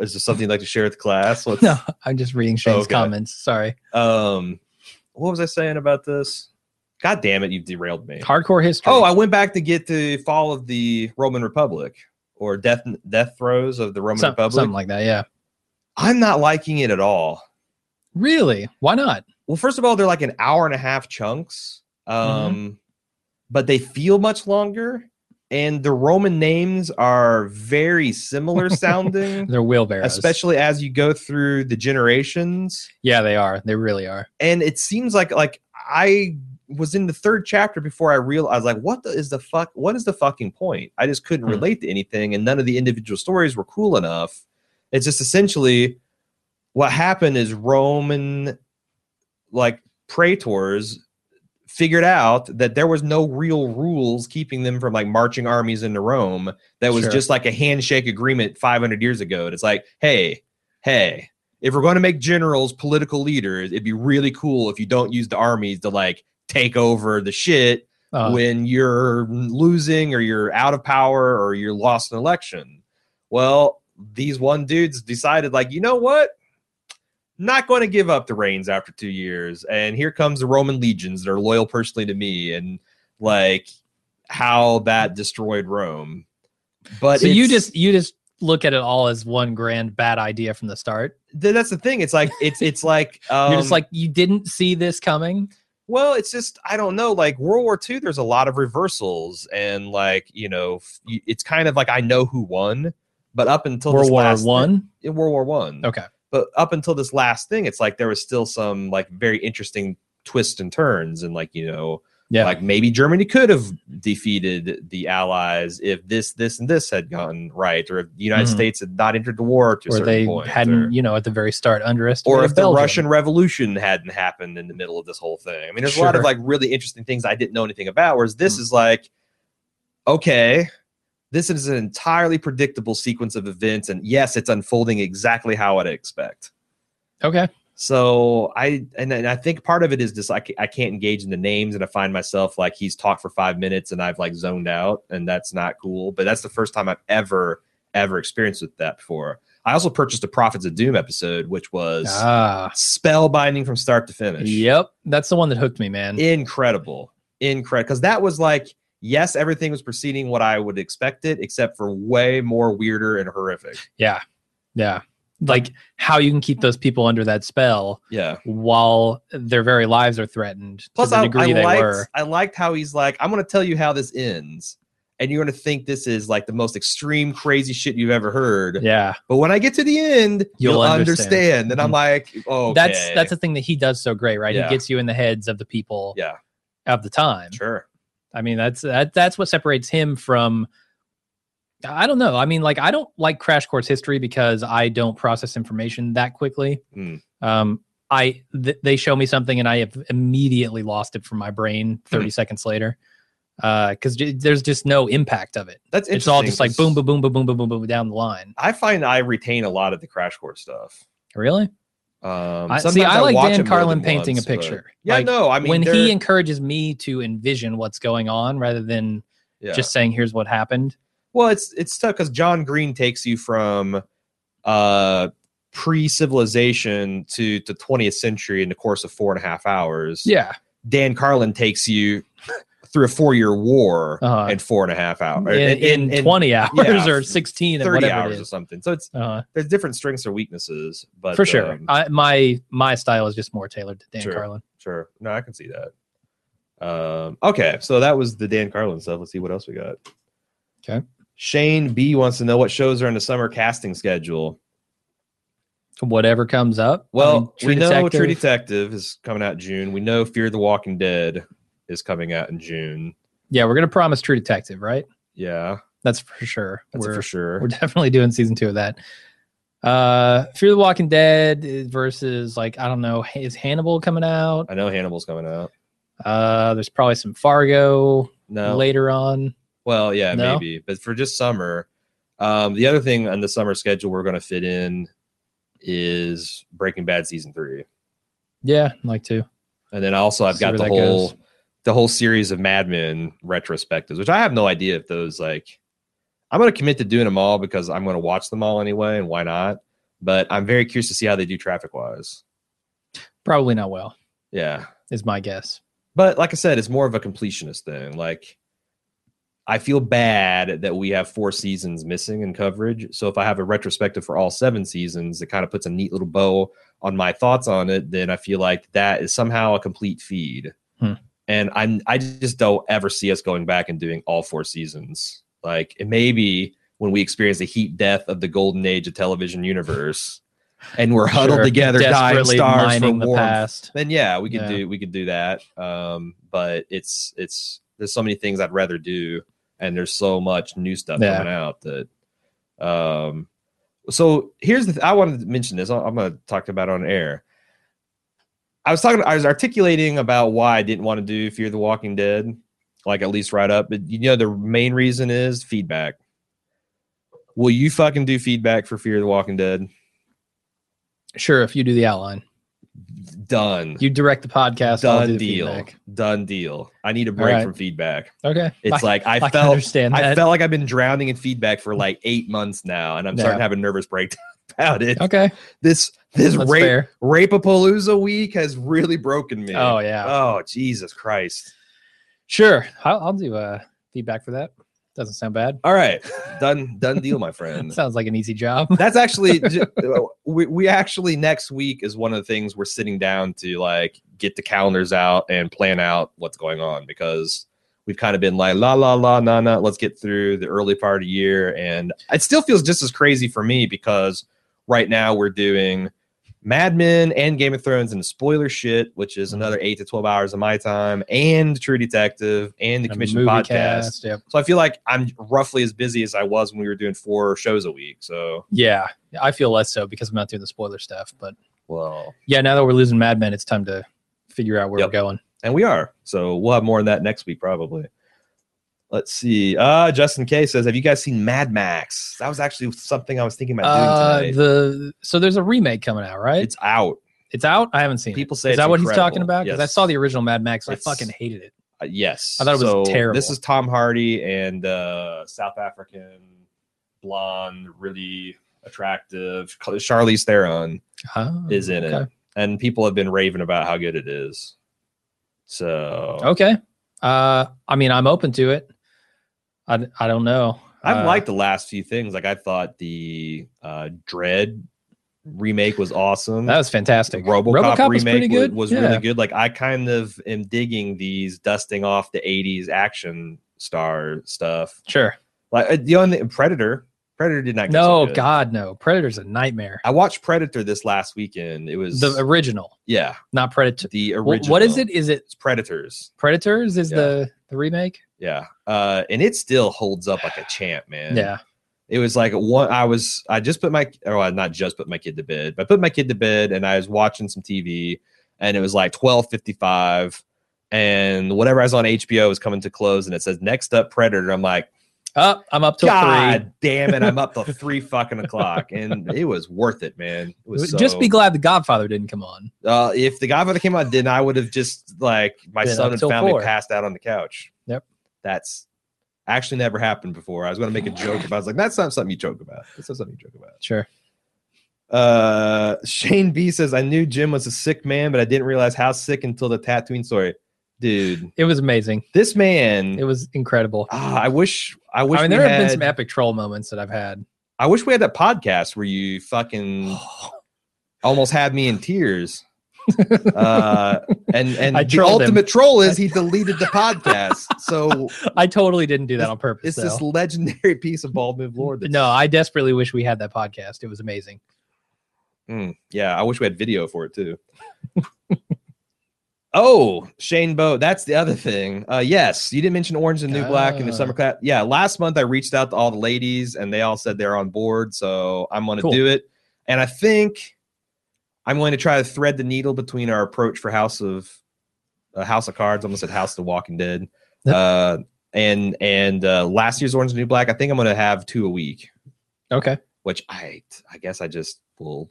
is there something you'd like to share with the class? What's, No, I'm just reading Shane's Okay. comments. Sorry. Um, what was I saying about this? God damn it, you've derailed me. Hardcore history. Oh, I went back to get the fall of the Roman Republic or death death throes of the Roman Some- Republic. something like that. Yeah. I'm not liking it at all. Really? Why not? Well, first of all, they're like an hour and a half chunks, um, Mm-hmm. but they feel much longer. And the Roman names are very similar sounding, They're wheelbarrows. especially as you go through the generations. Yeah, they are. They really are. And it seems like like I was in the third chapter before I realized like what the, is the fuck what is the fucking point? I just couldn't Hmm. relate to anything, and none of the individual stories were cool enough. It's just essentially what happened is Roman like praetors figured out that there was no real rules keeping them from like marching armies into Rome. That was Sure. just like a handshake agreement 500 years ago. And it's like, hey, hey, if we're going to make generals political leaders, it'd be really cool if you don't use the armies to like take over the shit Uh, when you're losing or you're out of power or you're lost an election. Well, these one dudes decided, like, you know what? Not going to give up the reins after two years. And here comes the Roman legions that are loyal personally to me and like how that destroyed Rome. But so you just you just look at it all as one grand bad idea from the start. th- that's the thing. It's like it's it's like um, You're just like you didn't see this coming. Well, it's just I don't know. Like World War II, there's a lot of reversals, and like you know, it's kind of like I know who won, but up until World this War last One. World War One, Okay. but up until this last thing, it's like there was still some like very interesting twists and turns, and like you know, Yeah. like maybe Germany could have defeated the Allies if this, this, and this had gone right, or if the United Mhm. States had not entered the war to a or certain they point, hadn't, or- you know, at the very start underestimated. or if the Russian Revolution hadn't happened in the middle of this whole thing. I mean, there's a lot of like really interesting things I didn't know anything about. Whereas this Mm. is like, okay, this is an entirely predictable sequence of events, and yes, it's unfolding exactly how I'd expect. Okay. So I and, and I think part of it is just like I can't engage in the names, and I find myself like he's talked for five minutes, and I've like zoned out, and that's not cool. But that's the first time I've ever ever experienced with that before. I also purchased a Prophets of Doom episode, which was Ah. spellbinding from start to finish. Yep. That's the one that hooked me, man. Incredible. Incredible. Because that was like, yes, everything was proceeding what I would expect it, except for way more weirder and horrific. yeah. Yeah. Like how you can keep those people under that spell Yeah. while their very lives are threatened Plus, I, I liked, were. I liked how he's like, I'm going to tell you how this ends. And you're going to think this is like the most extreme, crazy shit you've ever heard. Yeah. But when I get to the end, you'll, You'll understand. understand. And I'm Mhm. like, oh, That's that's the thing that he does so great, right? Yeah. He gets you in the heads of the people yeah, of the time. sure. I mean, that's that that's what separates him from I don't know. I mean, like I don't like Crash Course history because I don't process information that quickly. Hmm. Um, I th- they show me something and I have immediately lost it from my brain 30 Hmm. seconds later. Uh, because there's just no impact of it. That's It's all just like boom, boom, boom, boom, boom, boom, boom, boom down the line. I find I retain a lot of the Crash Course stuff. Really? Um, I, see, sometimes I like Dan Carlin painting once, a but- picture. Yeah, Like, no, I mean when he encourages me to envision what's going on rather than yeah. just saying here's what happened. Well, it's it's tough because John Green takes you from uh pre-civilization to to 20th century in the course of four and a half hours. Yeah. Dan Carlin takes you through a four year war Uh-huh. in four and a half hours. in, in, 20 hours yeah, or 16 and 30 whatever hours or something. So it's Uh, there's different strengths or weaknesses, but for sure. um, I, my my style is just more tailored to Dan Sure. Carlin. Sure. No, I can see that. Um, okay, so that was the Dan Carlin stuff. Let's see what else we got. Okay. Shane B wants to know what shows are in the summer casting schedule. Whatever comes up. I Well, mean, we know True Detective is coming out in June. We know Fear the Walking Dead is coming out in June. Yeah, we're gonna promise True Detective, right? Yeah, That's for sure. that's we're, for sure. we're definitely doing season two of that. Uh Fear the Walking Dead versus like I don't know, is Hannibal coming out? I know Hannibal's coming out. Uh there's probably some Fargo No, later on. Well, yeah, No? maybe, but for just summer. Um, the other thing on the summer schedule we're going to fit in is Breaking Bad season three. Yeah, like to. And then also I've See got the whole goes. the whole series of Mad Men retrospectives, which I have no idea if those like I'm gonna commit to doing them all because I'm gonna watch them all anyway, and why not? But I'm very curious to see how they do traffic wise. Probably not well, Yeah. is my guess. But like I said, it's more of a completionist thing. Like I feel bad that we have four seasons missing in coverage. So if I have a retrospective for all seven seasons, it kind of puts a neat little bow on my thoughts on it. Then I feel like that is somehow a complete feed. Hmm. And I'm I just don't ever see us going back and doing all four seasons. Like it maybe when we experience the heat death of the golden age of television universe, and we're huddled Sure. together, dying stars for the warmth past. then yeah, we could Yeah. do we could do that. Um, but it's it's there's so many things I'd rather do, and there's so much new stuff Yeah. coming out that. Um, so here's the th- I wanted to mention this. I'm going to talk about it on air. I was talking. I was articulating about why I didn't want to do Fear the Walking Dead, like at least right up. But you know, the main reason is feedback. Will you fucking do feedback for Fear the Walking Dead? Sure, if you do the outline. Done. You direct the podcast. Do done the deal feedback. done deal i need a break right. from feedback Okay. it's I- like i, I felt understand i felt like i've been drowning in feedback for like eight months now and i'm starting Yeah. to have a nervous breakdown about it okay. this this That's rape fair. rapapalooza week has really broken me Oh yeah. oh jesus christ Sure. I'll, I'll do uh, feedback for that. Doesn't sound bad. all right done done deal my friend Sounds like an easy job. that's actually uh, we, we actually next week is one of the things we're sitting down to like get the calendars out and plan out what's going on because we've kind of been like la la la na na let's get through the early part of the year and it still feels just as crazy for me because right now we're doing Mad Men and Game of Thrones and spoiler shit, which is Mhm. another eight to twelve hours of my time, and True Detective and the A Commission podcast. cast, Yep. So I feel like I'm roughly as busy as I was when we were doing four shows a week. So Yeah. I feel less so because I'm not doing the spoiler stuff. But well, yeah, now that we're losing Mad Men, it's time to figure out where Yep. we're going. and we are. So we'll have more on that next week probably. Let's see. Uh Justin K says, "Have you guys seen Mad Max?" That was actually something I was thinking about Uh, doing tonight. the so there's a remake coming out, right? It's, out. it's out. I haven't seen People it. say Is that what he's talking about? Because I saw the original Mad Max. I fucking hated it. Uh, yes, I thought it was terrible. This is Tom Hardy and uh, South African blonde, really attractive Charlize Theron Oh, is in okay. it, and people have been raving about how good it is. So Okay. Uh, I mean, I'm open to it. I, I don't know. I've Uh, liked the last few things. Like I thought the uh, Dredd remake was awesome. that was fantastic. The RoboCop, was remake was, was Yeah. really good. Like I kind of am digging these dusting off the '80s action star stuff. Sure. Like uh, the only Predator, Predator did not. Get No, so. God, no. Predator's a nightmare. I watched Predator this last weekend. It was The original, yeah, not Predator. the original. What is it? Is it It's Predators. Predators? Is Yeah. the the remake? Yeah, uh, and it still holds up like a champ, man. Yeah. it was like one i was i just put my or not just put my kid to bed but i put my kid to bed and i was watching some tv and it was like 1255 and whatever i was on hbo was coming to close and it says next up predator i'm like Up. I'm up to god damn it i'm up till three fucking o'clock and it was worth it man it was Just so- be glad the Godfather didn't come on. uh, if the godfather came out then i would have just like my Been son and family four. passed out on the couch. That's actually never happened before i was going to make a joke about I was like that's not something you joke about that's not something you joke about Sure. Uh, Shane B says, I knew Jim was a sick man, but I didn't realize how sick until the Tatooine story. dude. It was amazing. This man. It was incredible. ah, I wish. I wish. I mean, there have been some epic troll moments that I've had. I wish we had that podcast where you fucking almost had me in tears. uh, and and I the trolled him. ultimate troll is he deleted the podcast. So I totally didn't do that on purpose. it's this legendary piece of bald move lore. No, I desperately wish we had that podcast. It was amazing. Mm, yeah, I wish we had video for it too. oh, Shane Bow. That's the other thing. Uh, yes, you didn't mention Orange and New Black in the summer class. Yeah, last month I reached out to all the ladies and they all said they're on board. So I'm going to Cool. do it. And I think I'm going to try to thread the needle between our approach for House of uh, House of Cards. Almost said House of the Walking Dead. Uh, and and uh, last year's Orange and New Black. I think I'm going to have two a week Okay. which I I guess I just will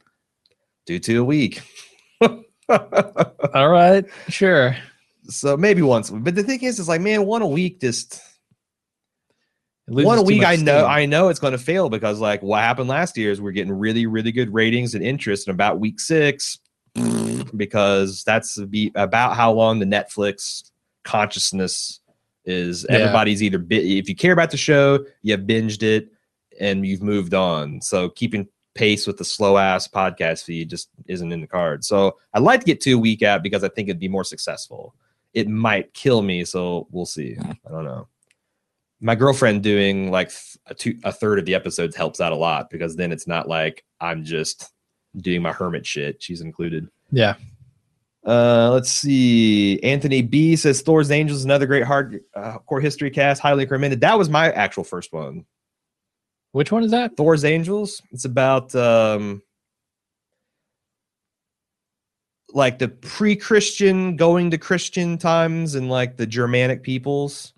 do two a week. All right. Sure. so maybe once, but the thing is, is like, man, one a week just one week. I know, steam. I know it's going to fail because like what happened last year is we're getting really, really good ratings and interest in about week six because that's about how long the Netflix consciousness is. Yeah. Everybody's either bi- if you care about the show, you have binged it and you've moved on. So keeping pace with the slow ass podcast feed just isn't in the card. So I'd like to get to a week out because I think it'd be more successful. It might kill me, so we'll see. I don't know. My girlfriend doing like a, two, a third of the episodes helps out a lot because then it's not like I'm just doing my hermit shit. She's included. Yeah. Uh, let's see. Anthony B says Thor's Angels, another great hard uh, core history cast, highly recommended. That was my actual first one. Which one is that? Thor's Angels. It's about um like the pre-Christian going to Christian times and like the Germanic peoples.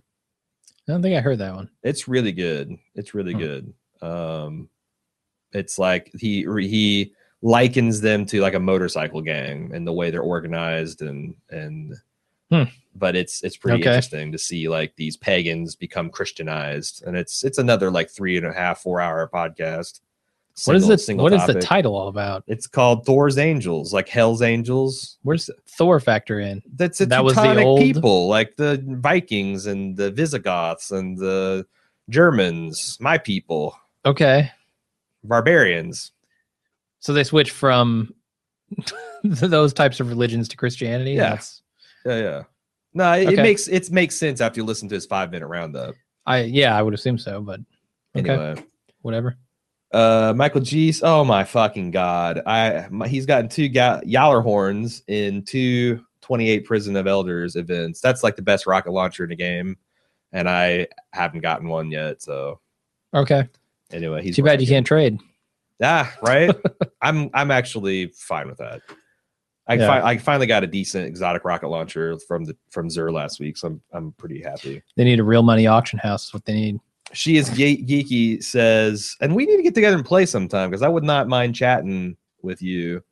I don't think I heard that one. It's really good. It's really good. Um it's like he he likens them to like a motorcycle gang and the way they're organized and and Hmm. but it's it's pretty Okay. interesting to see like these pagans become Christianized and it's it's another like three and a half four hour podcast. What is Single- single What is the title all about? It's called Thor's Angels, like Hell's Angels. Where's Thor factor in? That's a That was the old- people, like the Vikings and the Visigoths and the Germans, my people, Okay. barbarians. So they switch from those types of religions to Christianity. Yeah. That's, Yeah, yeah. No, it, it makes it makes sense after you listen to his five minute roundup. I yeah, I would assume so, but okay, Anyway, whatever. Uh, Michael G. Oh my fucking god! I my, he's gotten two ga- Gjallarhorns in two 28 Prison of Elders events. That's like the best rocket launcher in the game, and I haven't gotten one yet. So Okay. anyway, he's Too bad you can't trade. Ah, right. I'm I'm actually fine with that. I Yeah. fi- I finally got a decent exotic rocket launcher from the from Xur last week, so I'm I'm pretty happy. They need a real money auction house. is What they need. She is ge- geeky says, and we need to get together and play sometime because I would not mind chatting with you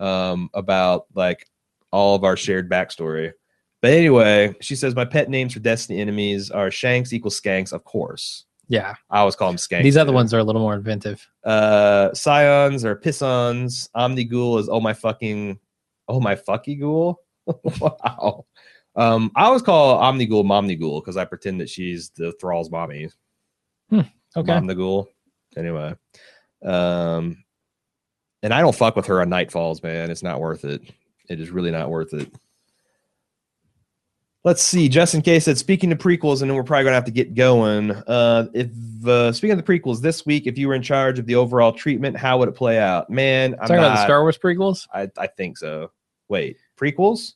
um about like all of our shared backstory. But anyway, she says my pet names for Destiny enemies are Shanks equals Skanks, of course. Yeah. I always call them Skanks. These other ones are a little more inventive. uh Psions or pissons Omnigul is oh my fucking oh my fucky ghoul wow um i always call Omnigul momnighoul because i pretend that she's the thrall's mommy Okay. momnighoul anyway um and i don't fuck with her on nightfalls man it's not worth it it is really not worth it Let's see. Justin K said, speaking of prequels, and then we're probably gonna have to get going. Uh, if uh, speaking of the prequels, this week, if you were in charge of the overall treatment, how would it play out? Man, I'm Talking about the Star Wars prequels. I, I think so. Wait, prequels?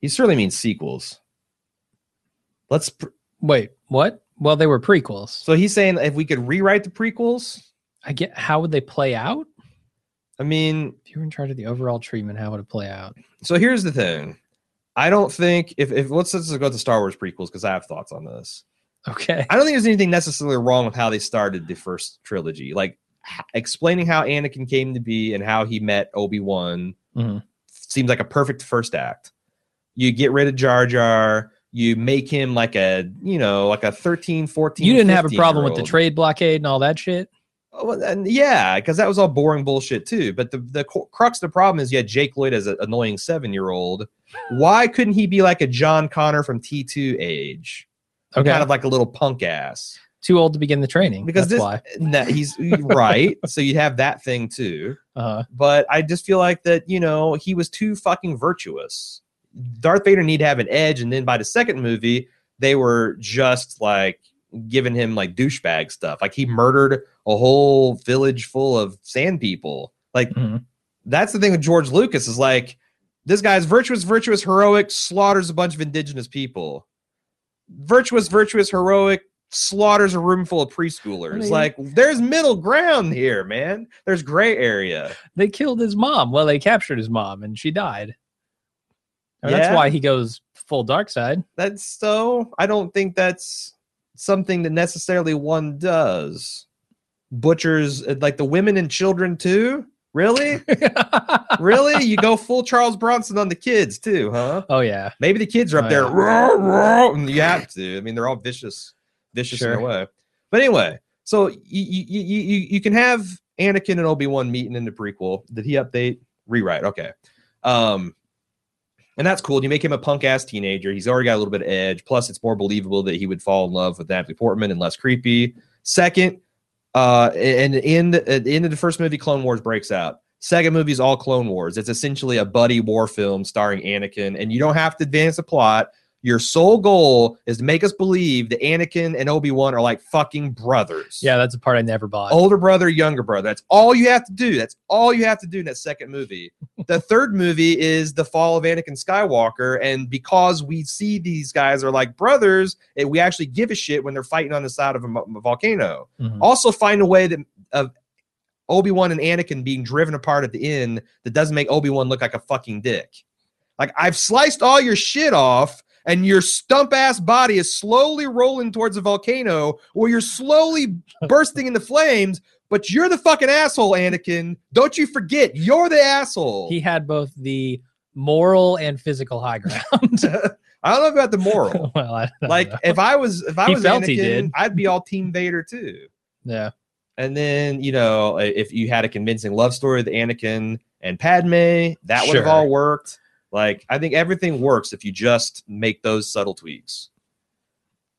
He certainly means sequels. Let's. Wait, what? Well, they were prequels. so he's saying if we could rewrite the prequels. I get how would they play out? I mean, If you were in charge of the overall treatment, how would it play out? so here's the thing. I don't think if if let's let's go to Star Wars prequels because I have thoughts on this. Okay. I don't think there's anything necessarily wrong with how they started the first trilogy. Like h- explaining how Anakin came to be and how he met Obi Wan Mhm. seems like a perfect first act. You get rid of Jar Jar. You make him like a, you know, like a 13, 14. You didn't have a problem with the trade blockade and all that shit. Well, and yeah, because that was all boring bullshit too. But the the crux of the problem is, yeah, Jake Lloyd as an annoying seven year old. Why couldn't he be like a John Connor from T two age? Okay. kind of like a little punk ass. Too old to begin the training. Because That's this, why. no, he's right. so you have that thing too. Uh, But I just feel like that, you know, he was too fucking virtuous. Darth Vader need to have an edge, and then by the second movie, they were just like giving him like douchebag stuff. Like he murdered a whole village full of sand people. Like mhm. that's the thing with George Lucas is like this guy's virtuous, virtuous, heroic, slaughters a bunch of indigenous people. Virtuous, virtuous, heroic, slaughters a room full of preschoolers. mean- like there's middle ground here, man. There's gray area. They killed his mom. Well, they captured his mom and she died. Yeah. That's why he goes full dark side. That's so I don't think that's something that necessarily one does. Butchers uh, like the women and children too? Really? really? You go full Charles Bronson on the kids too, huh? oh yeah. Maybe the kids are up Oh, there, yeah. "Roar, roar," and you have to. I mean, they're all vicious, vicious in Sure. their way. But anyway, so you you you you, you can have Anakin and Obi Wan meeting in the prequel. Did he update rewrite? Okay, um, and that's cool. You make him a punk ass teenager. He's already got a little bit of edge. Plus, it's more believable that he would fall in love with Natalie Portman and less creepy. Second, uh, and in the end of the first movie, Clone Wars breaks out. Second movie is all Clone Wars. It's essentially a buddy war film starring Anakin, and you don't have to advance the plot. Your sole goal is to make us believe that Anakin and Obi Wan are like fucking brothers. Yeah, that's the part I never bought. older brother, younger brother. That's all you have to do. That's all you have to do in that second movie. the third movie is the fall of Anakin Skywalker, and because we see these guys are like brothers, it, we actually give a shit when they're fighting on the side of a, a volcano. Mhm. Also, find a way that of Obi Wan and Anakin being driven apart at the end that doesn't make Obi Wan look like a fucking dick. Like I've sliced all your shit off, and your stump ass body is slowly rolling towards a volcano, where you're slowly bursting into flames. But you're the fucking asshole, Anakin. Don't you forget, you're the asshole. He had both the moral and physical high ground. I don't know about the moral. well, like know. if I was if I He was Anakin. I'd be all Team Vader too. yeah. And then, you know, if you had a convincing love story with Anakin and Padme, that would have all worked. Like, I think everything works if you just make those subtle tweaks.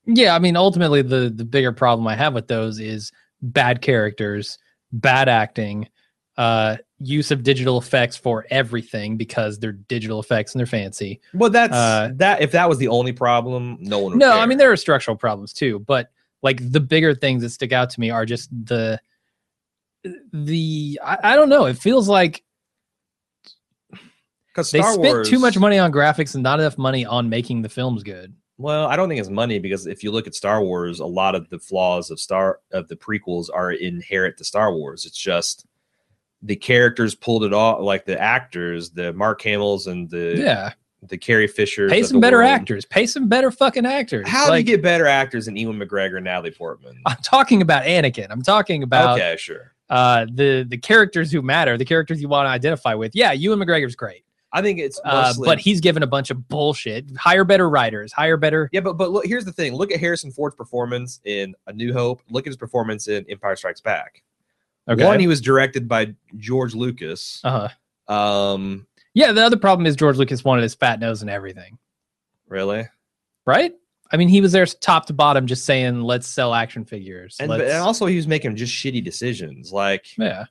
Yeah, I mean, ultimately, the the bigger problem I have with those is bad characters, bad acting, uh, use of digital effects for everything because they're digital effects and they're fancy. Well, that's Uh, that. If that was the only problem, no one would. No, I mean there are structural problems too, but like the bigger things that stick out to me are just the the I, I don't know. It feels like because they spent Wars too much money on graphics and not enough money on making the films good. Well, I don't think it's money because if you look at Star Wars, a lot of the flaws of Star of the prequels are inherent to Star Wars. It's just the characters pulled it off, like the actors, the Mark Hamill's and the Yeah, the Carrie Fisher. pay some better world. actors. Pay some better fucking actors. How do you get better actors than Ewan McGregor and Natalie Portman? I'm talking about Anakin. I'm talking about okay, sure. uh, the the characters who matter, the characters you want to identify with. Yeah, Ewan McGregor's great, I think it's uh, but he's given a bunch of bullshit. Hire better writers. Hire better. yeah, but but look, here's the thing. Look at Harrison Ford's performance in A New Hope. Look at his performance in Empire Strikes Back. Okay. One, he was directed by George Lucas. uh huh. Um, Yeah, the other problem is George Lucas wanted his fat nose and everything, really, right? I mean, he was there top to bottom, just saying, "Let's sell action figures." and, Let's- and also he was making just shitty decisions. Like yeah,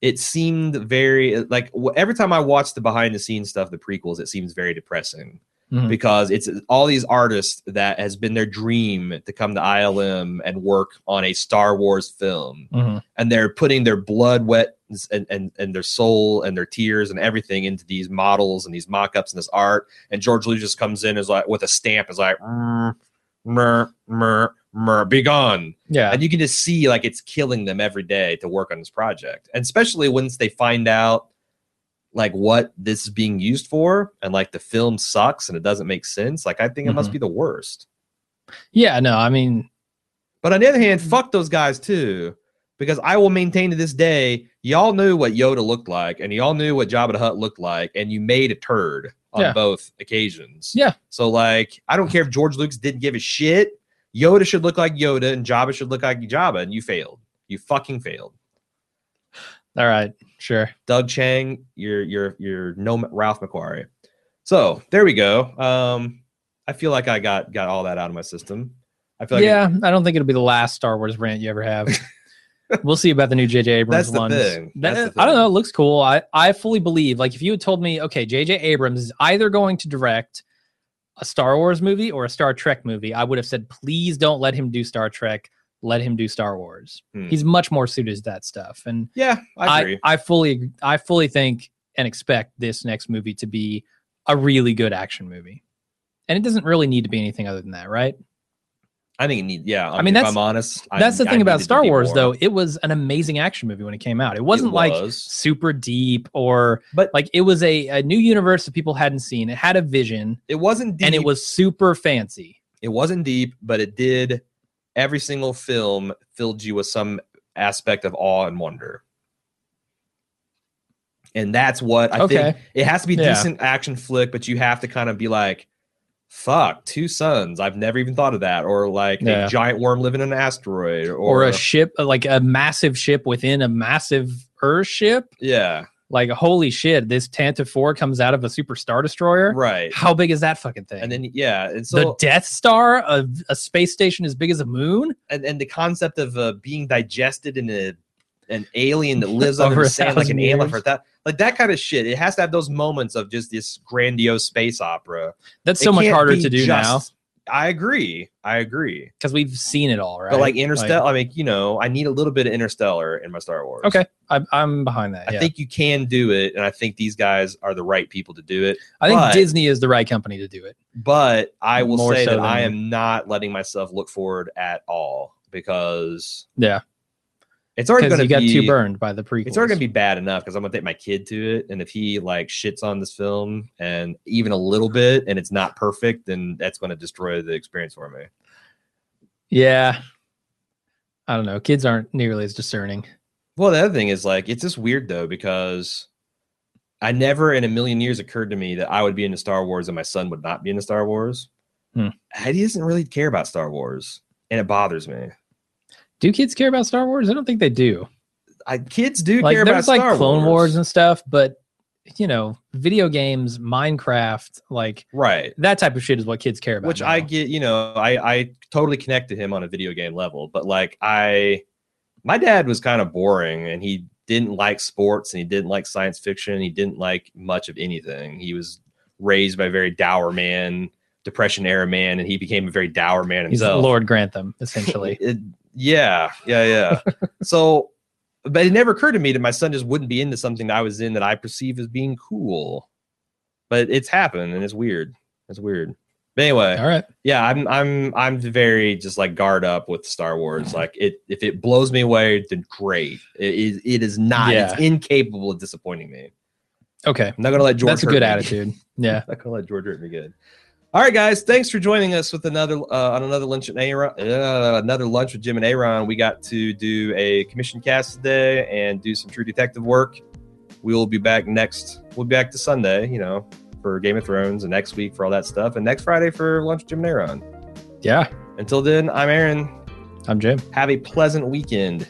it seemed very like every time I watch the behind the scenes stuff, the prequels, it seems very depressing. Mhm. because it's all these artists that has been their dream to come to ILM and work on a Star Wars film. Mhm. And they're putting their blood, wet, and, and, and their soul and their tears and everything into these models and these mock ups and this art. And George Lucas comes in as like with a stamp, is like, "Mm, mer, mer, mer, be gone. yeah. And you can just see like it's killing them every day to work on this project. And especially once they find out like what this is being used for and like the film sucks and it doesn't make sense. Like I think it must Mhm. be the worst. yeah, no, I mean, But on the other Mm-hmm. hand, fuck those guys too. Because I will maintain to this day, y'all knew what Yoda looked like, and y'all knew what Jabba the Hutt looked like, and you made a turd on Yeah. both occasions. Yeah. So like, I don't care if George Lucas didn't give a shit. Yoda should look like Yoda, and Jabba should look like Jabba, and you failed. You fucking failed. All right, sure. Doug Chiang, you're you're you're no Ralph McQuarrie. So there we go. Um, I feel like I got got all that out of my system. I feel like yeah, I don't think it'll be the last Star Wars rant you ever have. we'll see about the new JJ Abrams That's thing. That- That's I don't know. It looks cool. I, I fully believe. Like, if you had told me, okay, JJ Abrams is either going to direct a Star Wars movie or a Star Trek movie, I would have said, please don't let him do Star Trek. Let him do Star Wars. Hmm. He's much more suited to that stuff. And yeah, I agree. I, I fully, I fully think and expect this next movie to be a really good action movie. And it doesn't really need to be anything other than that, right? I think it needs. Yeah, I, mean, mean, that's- if I'm honest, I- That's the I thing about Star Wars, more. though. It was an amazing action movie when it came out. It wasn't like was. super deep or But- like it was a, a new universe that people hadn't seen. It had a vision It wasn't deep. and it was super fancy. It wasn't deep, but it did. Every single film filled you with some aspect of awe and wonder. And that's what I Okay. think. It has to be Yeah. decent action flick, but you have to kind of be like, "Fuck, two suns! I've never even thought of that." Or like Yeah. a giant worm living in an asteroid, or, Or, a ship, like a massive ship within a massive Earth ship. yeah, Like, holy shit, this Tantive 4 comes out of a super star destroyer. right. How big is that fucking thing? And then yeah, and the Death Star, a, a space station as big as a moon. and, and the concept of uh, being digested in a an alien that lives under the sand like an thousand alien for that like that kind of shit. It has to have those moments of just this grandiose space opera. That's It so much harder to do now I agree. I agree. because we've seen it all, right? But like Interstellar, I mean, you know, I need a little bit of Interstellar in my Star Wars. Okay, I'm, I'm behind that. I yeah. think you can do it, and I think these guys are the right people to do it. I think but- Disney is the right company to do it. But I will More say so that I am not letting myself look forward at all because Yeah, it's already going to be too burned by the prequels. It's already gonna be bad enough because I'm gonna take my kid to it, and if he like shits on this film and even a little bit, and it's not perfect, then that's gonna destroy the experience for me. Yeah, I don't know. Kids aren't nearly as discerning. Well, the other thing is like it's just weird though because I never in a million years occurred to me that I would be into Star Wars and my son would not be into Star Wars. Hmm. He doesn't really care about Star Wars, and it bothers me. Do kids care about Star Wars? I don't think they do. I, kids do like care about there's like Star Clone Wars. Wars and stuff, but you know, video games, Minecraft, like right? that type of shit is what kids care about. which now. I get, you know, I I totally connect to him on a video game level, but like I my dad was kind of boring and he didn't like sports and he didn't like science fiction, he didn't like much of anything. He was raised by a very dour man, depression era man and he became a very dour man He's himself. Lord Grantham, essentially. It- yeah, yeah, yeah. so but it never occurred to me that my son just wouldn't be into something that I was in that I perceive as being cool. But it's happened and it's weird. It's weird. But anyway, All right. yeah i'm i'm i'm very just like guard up with star wars like it if it blows me away then great it is it is not Yeah. it's incapable of disappointing me Okay. i'm not gonna let george That's a good me. attitude. Yeah. I'm not gonna let george hurt me good all right guys thanks for joining us with another uh, on another lunch at Aaron, uh, another lunch with jim and aaron we got to do a commission cast today and do some true detective work we will be back next we'll be back to sunday you know for game of thrones and next week for all that stuff and next friday for lunch with jim and aaron Yeah. until then, I'm Aaron. I'm Jim. Have a pleasant weekend.